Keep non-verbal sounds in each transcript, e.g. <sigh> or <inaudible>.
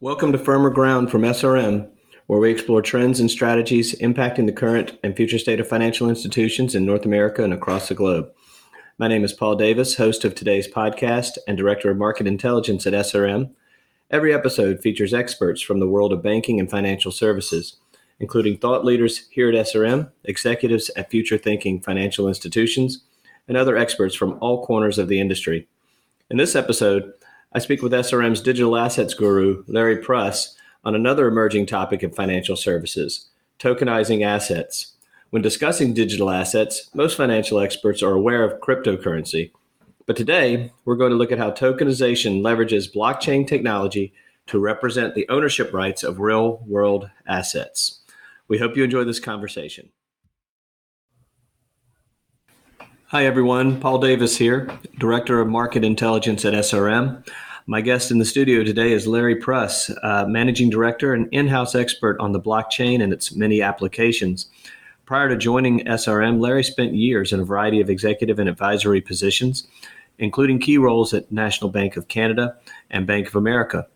Welcome to Firmer Ground from SRM, where we explore trends and strategies impacting the current and future state of financial institutions in North America and across the globe. My name is Paul Davis, host of today's podcast and Director of Market Intelligence at SRM. Every episode features experts from the world of banking and financial services, including thought leaders here at SRM, executives at future thinking financial institutions, and other experts from all corners of the industry. In this episode, I speak with SRM's digital assets guru, Larry Pruss, on another emerging topic in financial services tokenizing assets. When discussing digital assets, most financial experts are aware of cryptocurrency. But today, we're going to look at how tokenization leverages blockchain technology to represent the ownership rights of real world assets. We hope you enjoy this conversation. Hi, everyone. Paul Davis here, Director of Market Intelligence at SRM. My guest in the studio today is Larry Pruss, uh, Managing Director and in house expert on the blockchain and its many applications. Prior to joining SRM, Larry spent years in a variety of executive and advisory positions, including key roles at National Bank of Canada and Bank of America.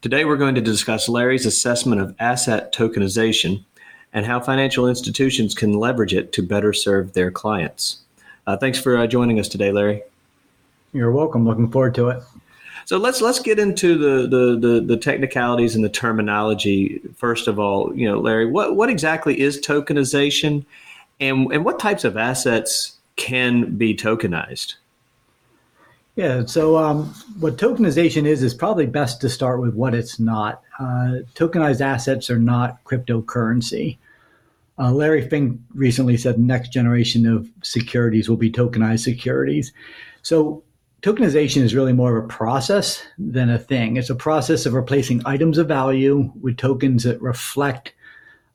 Today, we're going to discuss Larry's assessment of asset tokenization and how financial institutions can leverage it to better serve their clients. Uh, thanks for uh, joining us today, Larry. You're welcome. Looking forward to it. So let's let's get into the, the the, the technicalities and the terminology. First of all, you know, Larry, what what exactly is tokenization, and and what types of assets can be tokenized? Yeah, so um, what tokenization is is probably best to start with what it's not. Uh, tokenized assets are not cryptocurrency. Uh, Larry Fink recently said the next generation of securities will be tokenized securities. So tokenization is really more of a process than a thing. It's a process of replacing items of value with tokens that reflect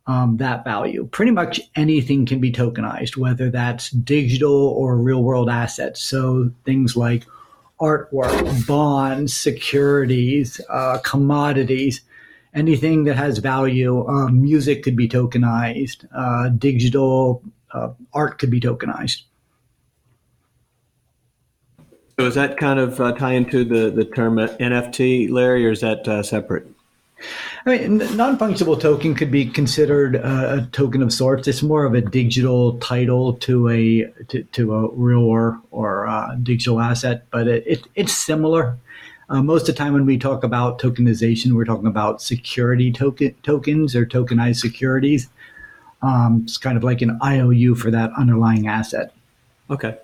um, that value. Pretty much anything can be tokenized, whether that's digital or real world assets. So things like artwork, bonds, securities, uh, commodities anything that has value. Um, music could be tokenized. Uh, digital uh, art could be tokenized. So is that kind of uh, tie into the, the term NFT, Larry, or is that uh, separate? I mean, non-fungible token could be considered a, token of sorts. It's more of a digital title to a to, to a real or or uh, digital asset, but it, it, it's similar. Uh, most of the time when we talk about tokenization, we're talking about security token, tokens or tokenized securities. Um, it's kind of like an IOU for that underlying asset. Okay.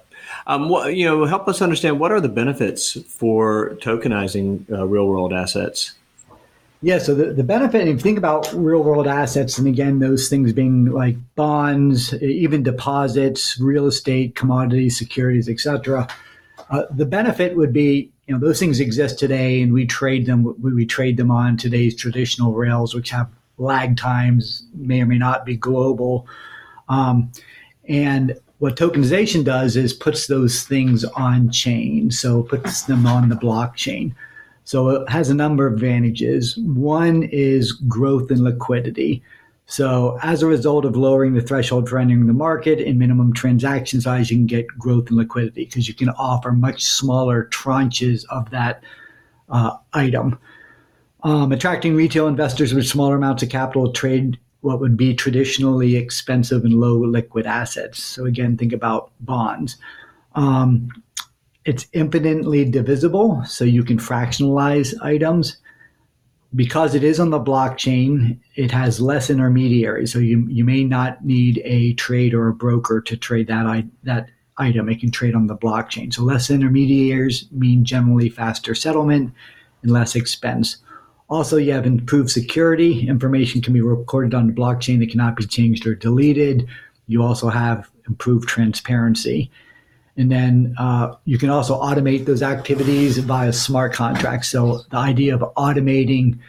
Um, what, you know, help us understand what are the benefits for tokenizing uh, real world assets? Yeah, so the, the benefit, if you think about real world assets, and again, those things being like bonds, even deposits, real estate, commodities, securities, etc. Uh, the benefit would be you know those things exist today and we trade them we, we trade them on today's traditional rails which have lag times may or may not be global. Um, and what tokenization does is puts those things on chain. So puts them on the blockchain. So it has a number of advantages. One is growth and liquidity so, as a result of lowering the threshold for entering the market and minimum transaction size, you can get growth and liquidity because you can offer much smaller tranches of that uh, item. Um, attracting retail investors with smaller amounts of capital trade what would be traditionally expensive and low liquid assets. So, again, think about bonds. Um, it's infinitely divisible, so you can fractionalize items because it is on the blockchain, it has less intermediaries. So you, you may not need a trade or a broker to trade that, that item. It can trade on the blockchain. So less intermediaries mean generally faster settlement and less expense. Also, you have improved security. Information can be recorded on the blockchain that cannot be changed or deleted. You also have improved transparency. And then uh, you can also automate those activities via smart contracts. So the idea of automating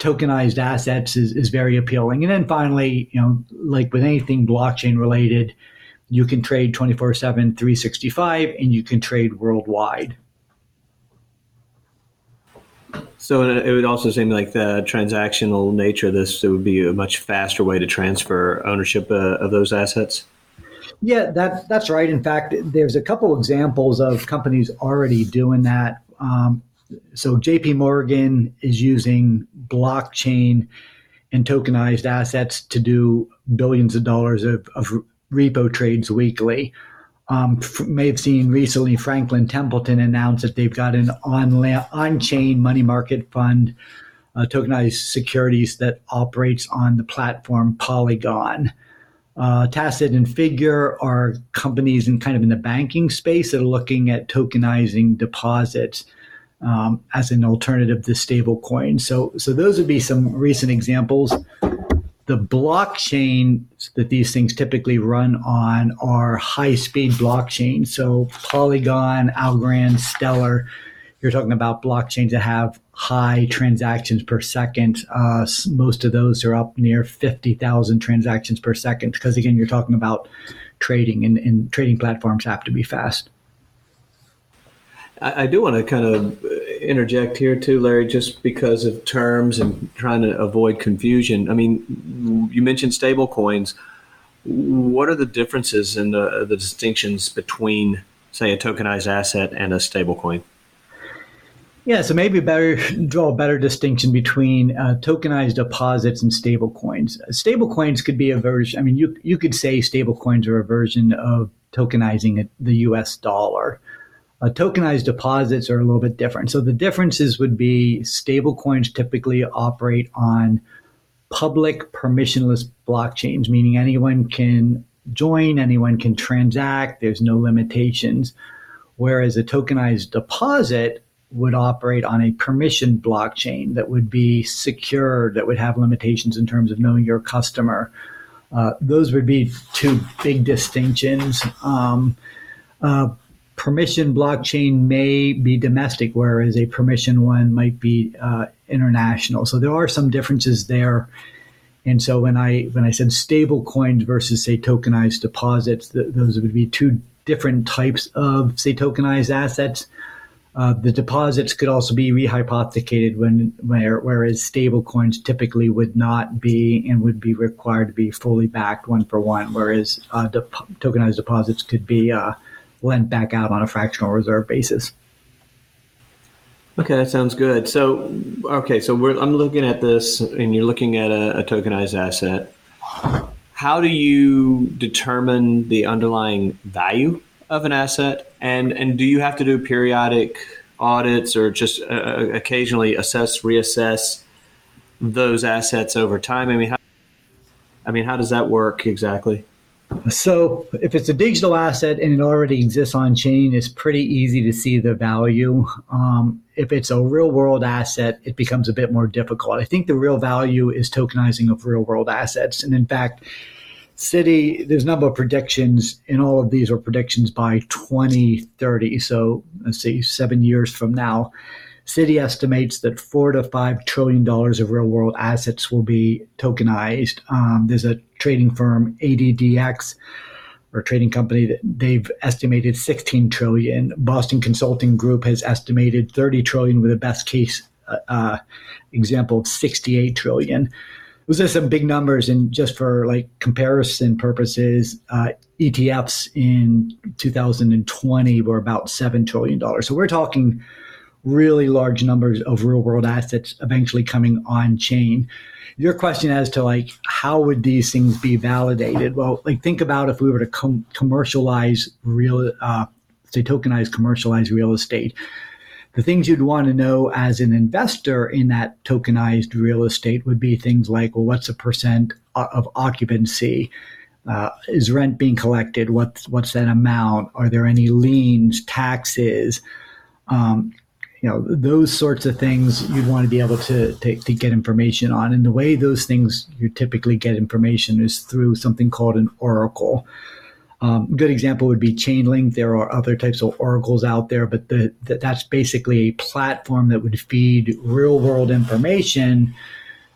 tokenized assets is, is very appealing. And then finally, you know, like with anything blockchain related, you can trade 24 7, 365, and you can trade worldwide. So it would also seem like the transactional nature of this, it would be a much faster way to transfer ownership uh, of those assets. Yeah, that that's right. In fact, there's a couple examples of companies already doing that. Um, so JP Morgan is using blockchain and tokenized assets to do billions of dollars of, of repo trades weekly. Um, may have seen recently Franklin Templeton announce that they've got an on on chain money market fund, uh, tokenized securities that operates on the platform Polygon. Uh, Tassat and Figure are companies in kind of in the banking space that are looking at tokenizing deposits um, as an alternative to stablecoin. So, so those would be some recent examples. The blockchain that these things typically run on are high-speed blockchains. So, Polygon, Algorand, Stellar. You're talking about blockchains that have high transactions per second. Uh, most of those are up near 50,000 transactions per second because, again, you're talking about trading, and, and trading platforms have to be fast. I, do want to kind of interject here too, Larry, just because of terms and trying to avoid confusion. I mean, you mentioned stable coins. What are the differences and the, the distinctions between, say, a tokenized asset and a stable coin? Yeah, so maybe better <laughs> draw a better distinction between uh, tokenized deposits and stable coins. Stable coins could be a version. I mean, you you could say stable coins are a version of tokenizing the U.S. dollar. Uh, tokenized deposits are a little bit different. So the differences would be stable coins typically operate on public permissionless blockchains, meaning anyone can join, anyone can transact, there's no limitations. Whereas a tokenized deposit would operate on a permission blockchain that would be secure, that would have limitations in terms of knowing your customer. Uh, those would be two big distinctions. Um, uh, permission blockchain may be domestic, whereas a permission one might be uh, international. So there are some differences there. And so when I when I said stable coins versus say tokenized deposits, th- those would be two different types of say tokenized assets. Uh, the deposits could also be rehypothecated when where, whereas stable coins typically would not be and would be required to be fully backed one for one, whereas uh, de- tokenized deposits could be uh, lent back out on a fractional reserve basis. Okay, that sounds good. So, okay, so I'm looking at this, and you're looking at a, a tokenized asset. How do you determine the underlying value of an asset, and and do you have to do periodic audits or just uh, occasionally assess, reassess those assets over time? I mean, how, I mean, how does that work exactly? So if it's a digital asset and it already exists on chain, it's pretty easy to see the value. Um, if it's a real world asset, it becomes a bit more difficult. I think the real value is tokenizing of real world assets. And in fact, Citi, there's a number of predictions, and all of these are predictions by 2030. So let's see, seven years from now. Citi estimates that four to five trillion dollars of real world assets will be tokenized. Um, there's a trading firm, ADDX, or trading company that they've estimated 16 trillion. Boston Consulting Group has estimated 30 trillion with a best case uh, uh example of 68 trillion. Those are some big numbers, and just for like comparison purposes, uh, ETFs in 2020 were about seven trillion dollars. So we're talking really large numbers of real world assets eventually coming on chain. Your question as to like how would these things be validated? Well, like think about if we were to com- commercialize real, uh, say tokenize commercialize real estate. The things you'd want to know as an investor in that tokenized real estate would be things like, well, what's the percent of occupancy? Uh, is rent being collected? What's what's that amount? Are there any liens, taxes? Um, you know those sorts of things you'd want to be able to, to, to get information on and the way those things you typically get information is through something called an oracle um, good example would be chainlink there are other types of oracles out there but the, the, that's basically a platform that would feed real world information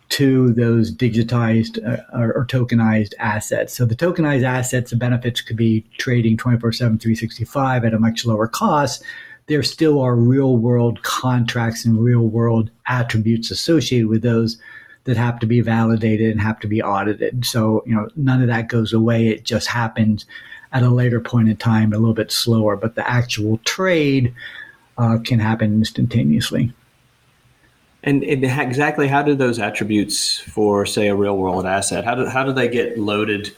to those digitized uh, or, or, tokenized assets. So the tokenized assets, the benefits could be trading 24 7, 365 at a much lower cost there still are real world contracts and real world attributes associated with those that have to be validated and have to be audited. So, you know, none of that goes away. It just happens at a later point in time, a little bit slower. But the actual trade uh, can happen instantaneously. And, and, exactly how do those attributes for, say, a real world asset, how do, how do they get loaded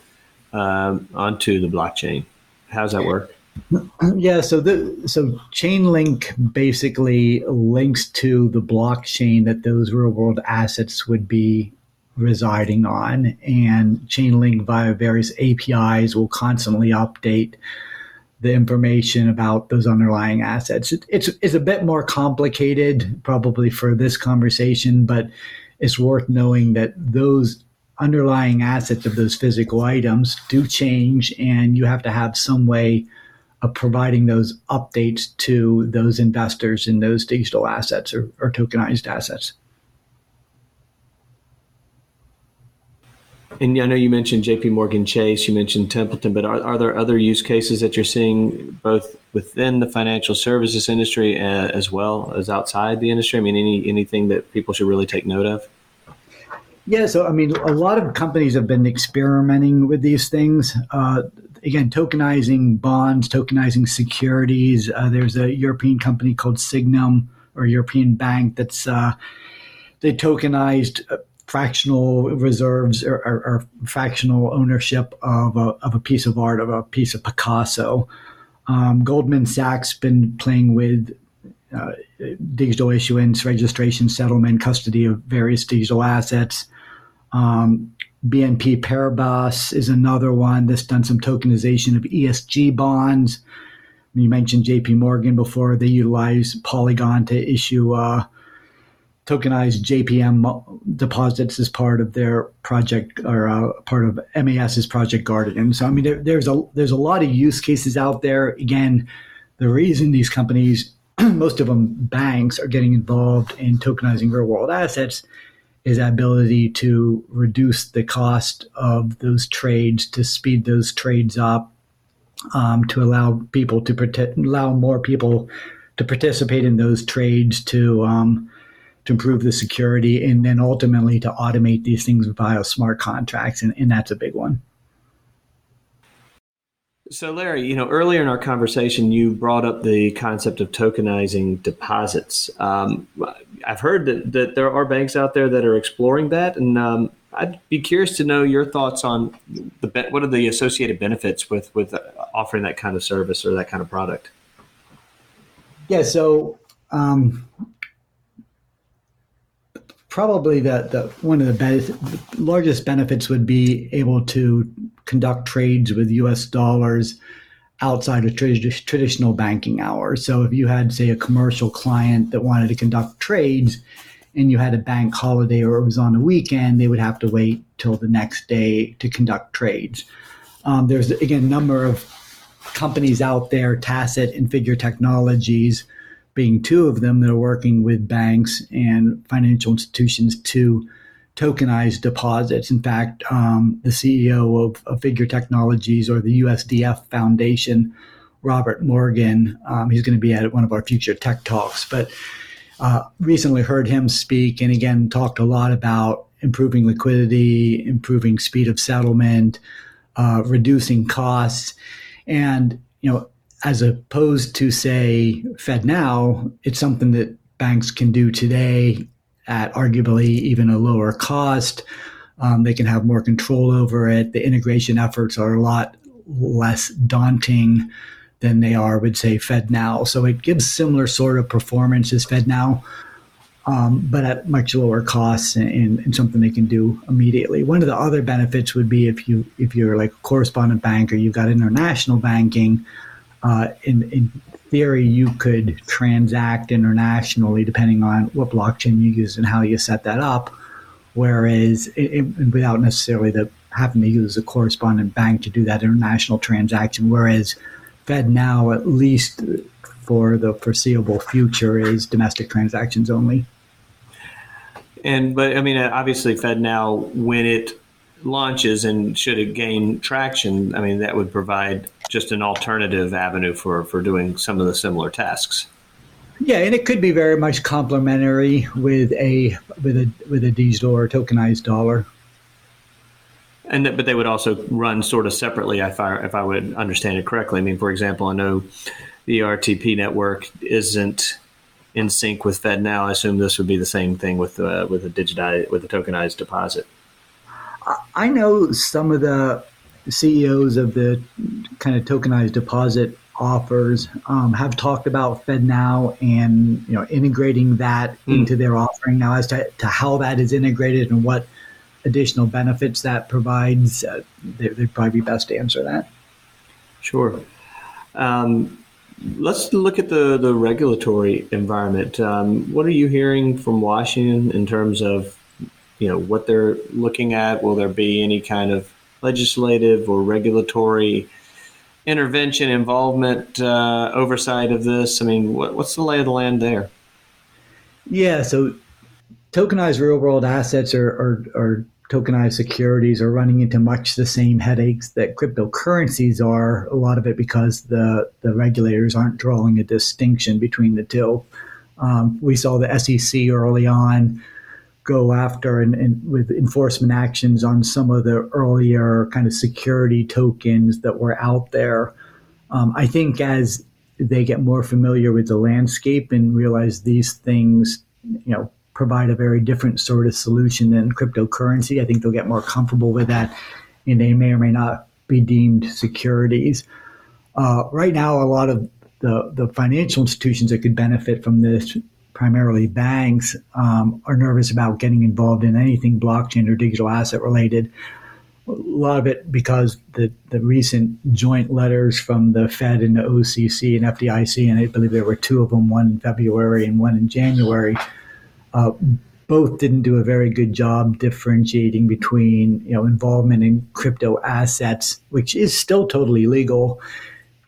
um, onto the blockchain? How does that work? <clears throat> Yeah, so the so Chainlink basically links to the blockchain that those real world assets would be residing on, and Chainlink via various APIs will constantly update the information about those underlying assets. It, it's it's a bit more complicated, probably for this conversation, but it's worth knowing that those underlying assets of those physical items do change, and you have to have some way of providing those updates to those investors in those digital assets or, or tokenized assets. And I know you mentioned J.P. Morgan Chase, you mentioned Templeton, but are, are there other use cases that you're seeing both within the financial services industry uh, as well as outside the industry? I mean, any anything that people should really take note of? Yeah, so I mean, a lot of companies have been experimenting with these things. Uh, again, tokenizing bonds, tokenizing securities. Uh, there's a European company called Signum or European bank that's uh, they tokenized uh, fractional reserves or, or, or fractional ownership of a, of a piece of art, of a piece of Picasso. Um, Goldman Sachs been playing with uh, digital issuance, registration, settlement, custody of various digital assets. Um, BNP Paribas is another one that's done some tokenization of ESG bonds. You mentioned JP Morgan before. They utilize Polygon to issue uh, tokenized JPM deposits as part of their project or uh, part of MAS's Project Guardian. So I mean, there, there's a there's a lot of use cases out there. Again, the reason these companies, <clears throat> most of them banks, are getting involved in tokenizing real world assets is that ability to reduce the cost of those trades, to speed those trades up, um, to allow people to protect, allow more people to participate in those trades, to um, to improve the security, and then ultimately to automate these things via smart contracts, and, and that's a big one. So, Larry, you know, earlier in our conversation, you brought up the concept of tokenizing deposits. Um, I've heard that, that there are banks out there that are exploring that, and um, I'd be curious to know your thoughts on the what are the associated benefits with with offering that kind of service or that kind of product. Yeah, so um, probably the, the one of the, the largest benefits would be able to conduct trades with U.S. dollars outside of tra- traditional banking hours. So if you had, say, a commercial client that wanted to conduct trades and you had a bank holiday or it was on a weekend, they would have to wait till the next day to conduct trades. Um, there's, again, a number of companies out there, Tassat and Figure Technologies, being two of them that are working with banks and financial institutions to tokenize deposits. In fact, um, the CEO of, of, Figure Technologies or the USDF Foundation, Robert Morgan, um, he's going to be at one of our future tech talks, but uh, recently heard him speak and again talked a lot about improving liquidity, improving speed of settlement, uh, reducing costs. And, you know, as opposed to say FedNow, it's something that banks can do today at arguably even a lower cost. Um, they can have more control over it. The integration efforts are a lot less daunting than they are with say FedNow. So it gives similar sort of performance as FedNow, um, but at much lower costs and, and, something they can do immediately. One of the other benefits would be if you if you're like a correspondent bank or you've got international banking uh, in, in theory, you could transact internationally depending on what blockchain you use and how you set that up. Whereas, it, it, without necessarily the, having to use a correspondent bank to do that international transaction. Whereas, FedNow, at least for the foreseeable future, is domestic transactions only. And but I mean, obviously, FedNow when it launches and should it gain traction, I mean, that would provide just an alternative avenue for, for doing some of the similar tasks. Yeah, and it could be very much complementary with a with a with a digital or tokenized dollar. And but they would also run sort of separately, if I if I would understand it correctly. I mean, for example, I know the RTP network isn't in sync with FedNow, I assume this would be the same thing with uh, with a digitized with a tokenized deposit. I know some of the CEOs of the kind of tokenized deposit offers um, have talked about FedNow and you know integrating that mm. into their offering. Now, as to, to how that is integrated and what additional benefits that provides, uh, they, would probably be best to answer that. Sure. Um, let's look at the, the regulatory environment. Um, what are you hearing from Washington in terms of you know what they're looking at? Will there be any kind of legislative or regulatory intervention, involvement, uh, oversight of this? I mean, what, what's the lay of the land there? Yeah, so tokenized real world assets are tokenized securities are running into much the same headaches that cryptocurrencies are. A lot of it because the the regulators aren't drawing a distinction between the two. Um, we saw the SEC early on go after and, and, with enforcement actions on some of the earlier kind of security tokens that were out there. Um, I think as they get more familiar with the landscape and realize these things, you know, provide a very different sort of solution than cryptocurrency. I think they'll get more comfortable with that, and they may or may not be deemed securities. Uh, right now, a lot of the, the financial institutions that could benefit from this, primarily banks, um, are nervous about getting involved in anything blockchain or digital asset related. A lot of it because the, the recent joint letters from the Fed and the OCC and FDIC, and I believe there were two of them, one in February and one in January, uh, both didn't do a very good job differentiating between you know involvement in crypto assets, which is still totally legal,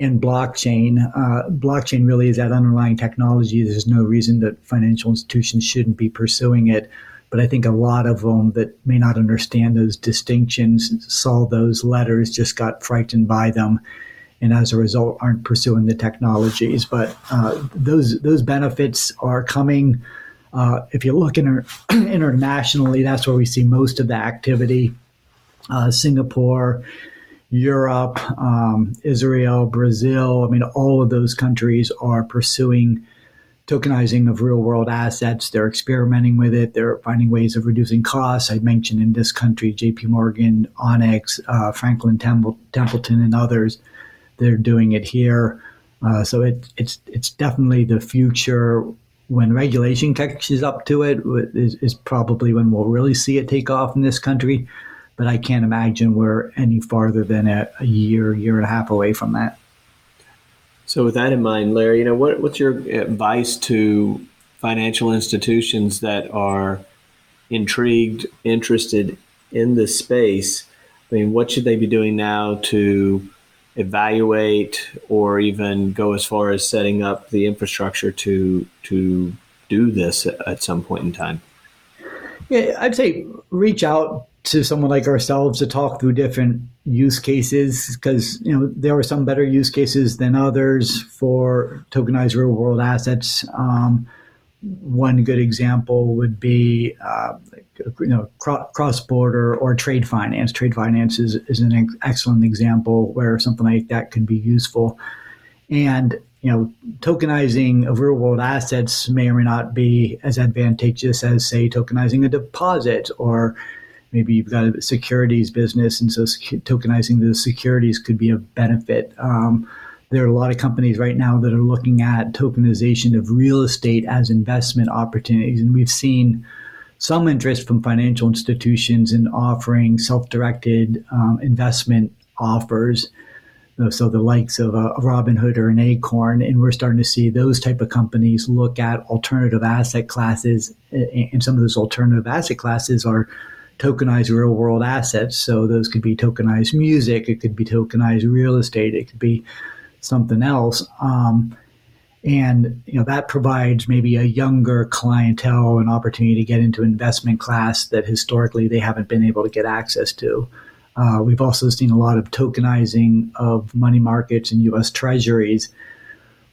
and blockchain. Uh, blockchain really is that underlying technology. There's no reason that financial institutions shouldn't be pursuing it. But I think a lot of them that may not understand those distinctions saw those letters, just got frightened by them, and as a result aren't pursuing the technologies. But uh, those those benefits are coming uh, if you look inter- <clears throat> internationally, that's where we see most of the activity. Uh, Singapore, Europe, um, Israel, Brazil. I mean, all of those countries are pursuing tokenizing of real world assets. They're experimenting with it. They're finding ways of reducing costs. I mentioned in this country, JP Morgan, Onyx, uh, Franklin Temple, Templeton, and others. They're doing it here. Uh, so it, it's it's definitely the future when regulation catches up to it is, is probably when we'll really see it take off in this country. But I can't imagine we're any farther than a, a year, year and a half away from that. So, with that in mind, Larry, you know what, what's your advice to financial institutions that are intrigued, interested in this space? I mean, what should they be doing now to evaluate or even go as far as setting up the infrastructure to to do this at some point in time? Yeah, I'd say reach out to someone like ourselves to talk through different use cases because you know there are some better use cases than others for tokenized real world assets. Um, one good example would be uh, you know cross border or trade finance. Trade finance is, is an ex- excellent example where something like that could be useful. And you know, tokenizing of real world assets may or may not be as advantageous as say tokenizing a deposit or maybe you've got a securities business and so tokenizing those securities could be a benefit. Um, there are a lot of companies right now that are looking at tokenization of real estate as investment opportunities. And we've seen some interest from financial institutions in offering self directed um, investment offers. So the likes of a Robinhood or an Acorn, and we're starting to see those type of companies look at alternative asset classes, and some of those alternative asset classes are tokenized real world assets. So those could be tokenized music, it could be tokenized real estate, it could be something else. Um, and you know that provides maybe a younger clientele an opportunity to get into investment class that historically they haven't been able to get access to. Uh, we've also seen a lot of tokenizing of money markets and U.S. Treasuries,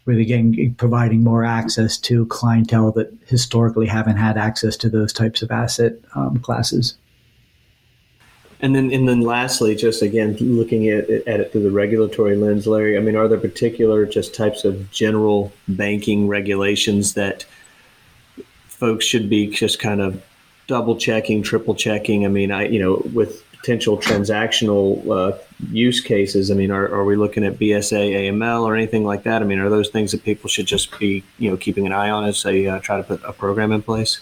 with again providing more access to clientele that historically haven't had access to those types of asset um, classes. And then, and then, lastly, just again looking at, at it through the regulatory lens, Larry. I mean, are there particular just types of general banking regulations that folks should be just kind of double checking, triple checking? I mean, I you know, with potential transactional uh, use cases, I mean, are, are we looking at BSA, AML, or anything like that? I mean, are those things that people should just be you know keeping an eye on as they uh, try to put a program in place?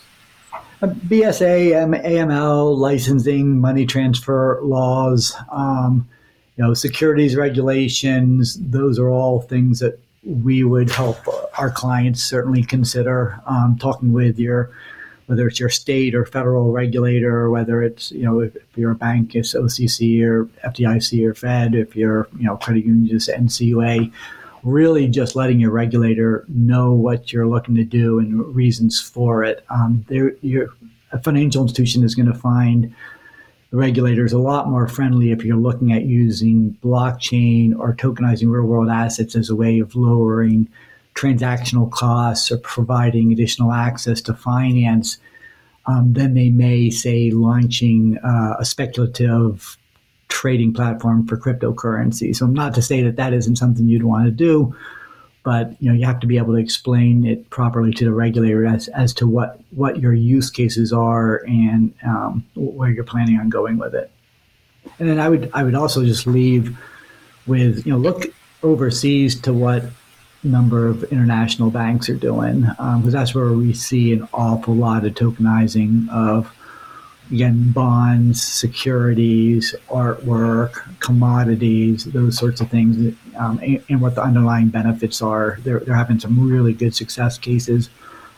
BSA, AML, licensing, money transfer laws, um, you know, securities regulations. Those are all things that we would help our clients certainly consider. Um, talking with your, whether it's your state or federal regulator, or whether it's you know if, if you're a bank, it's OCC or FDIC or Fed. If you're you know credit union, just NCUA really just letting your regulator know what you're looking to do and reasons for it. Um, there, a financial institution is going to find the regulators a lot more friendly if you're looking at using blockchain or tokenizing real world assets as a way of lowering transactional costs or providing additional access to finance. Um, then they may say launching uh, a speculative trading platform for cryptocurrency. So, not to say that that isn't something you'd want to do, but you know you have to be able to explain it properly to the regulator as, as to what what your use cases are and um, where you're planning on going with it. And then I would I would also just leave with you know look overseas to what number of international banks are doing because um, that's where we see an awful lot of tokenizing of again, bonds, securities, artwork, commodities, those sorts of things, um, and, and, what the underlying benefits are. They're, they're having some really good success cases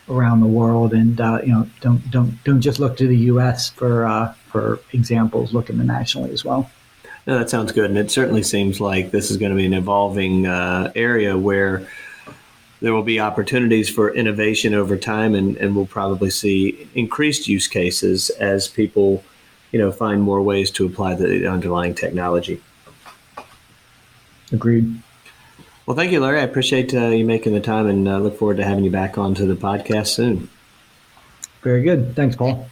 around the world, and uh, you know, don't don't don't just look to the U.S. for uh, for examples. Look internationally as well. No, that sounds good, and it certainly seems like this is going to be an evolving uh, area where there will be opportunities for innovation over time, and, and we'll probably see increased use cases as people, you know, find more ways to apply the underlying technology. Agreed. Well, thank you, Larry. I appreciate uh, you making the time, and uh, look forward to having you back onto the podcast soon. Very good. Thanks, Paul.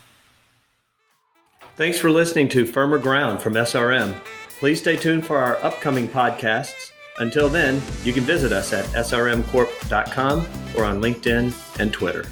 Thanks for listening to Firmer Ground from SRM. Please stay tuned for our upcoming podcasts until then, you can visit us at srmcorp.com or on LinkedIn and Twitter.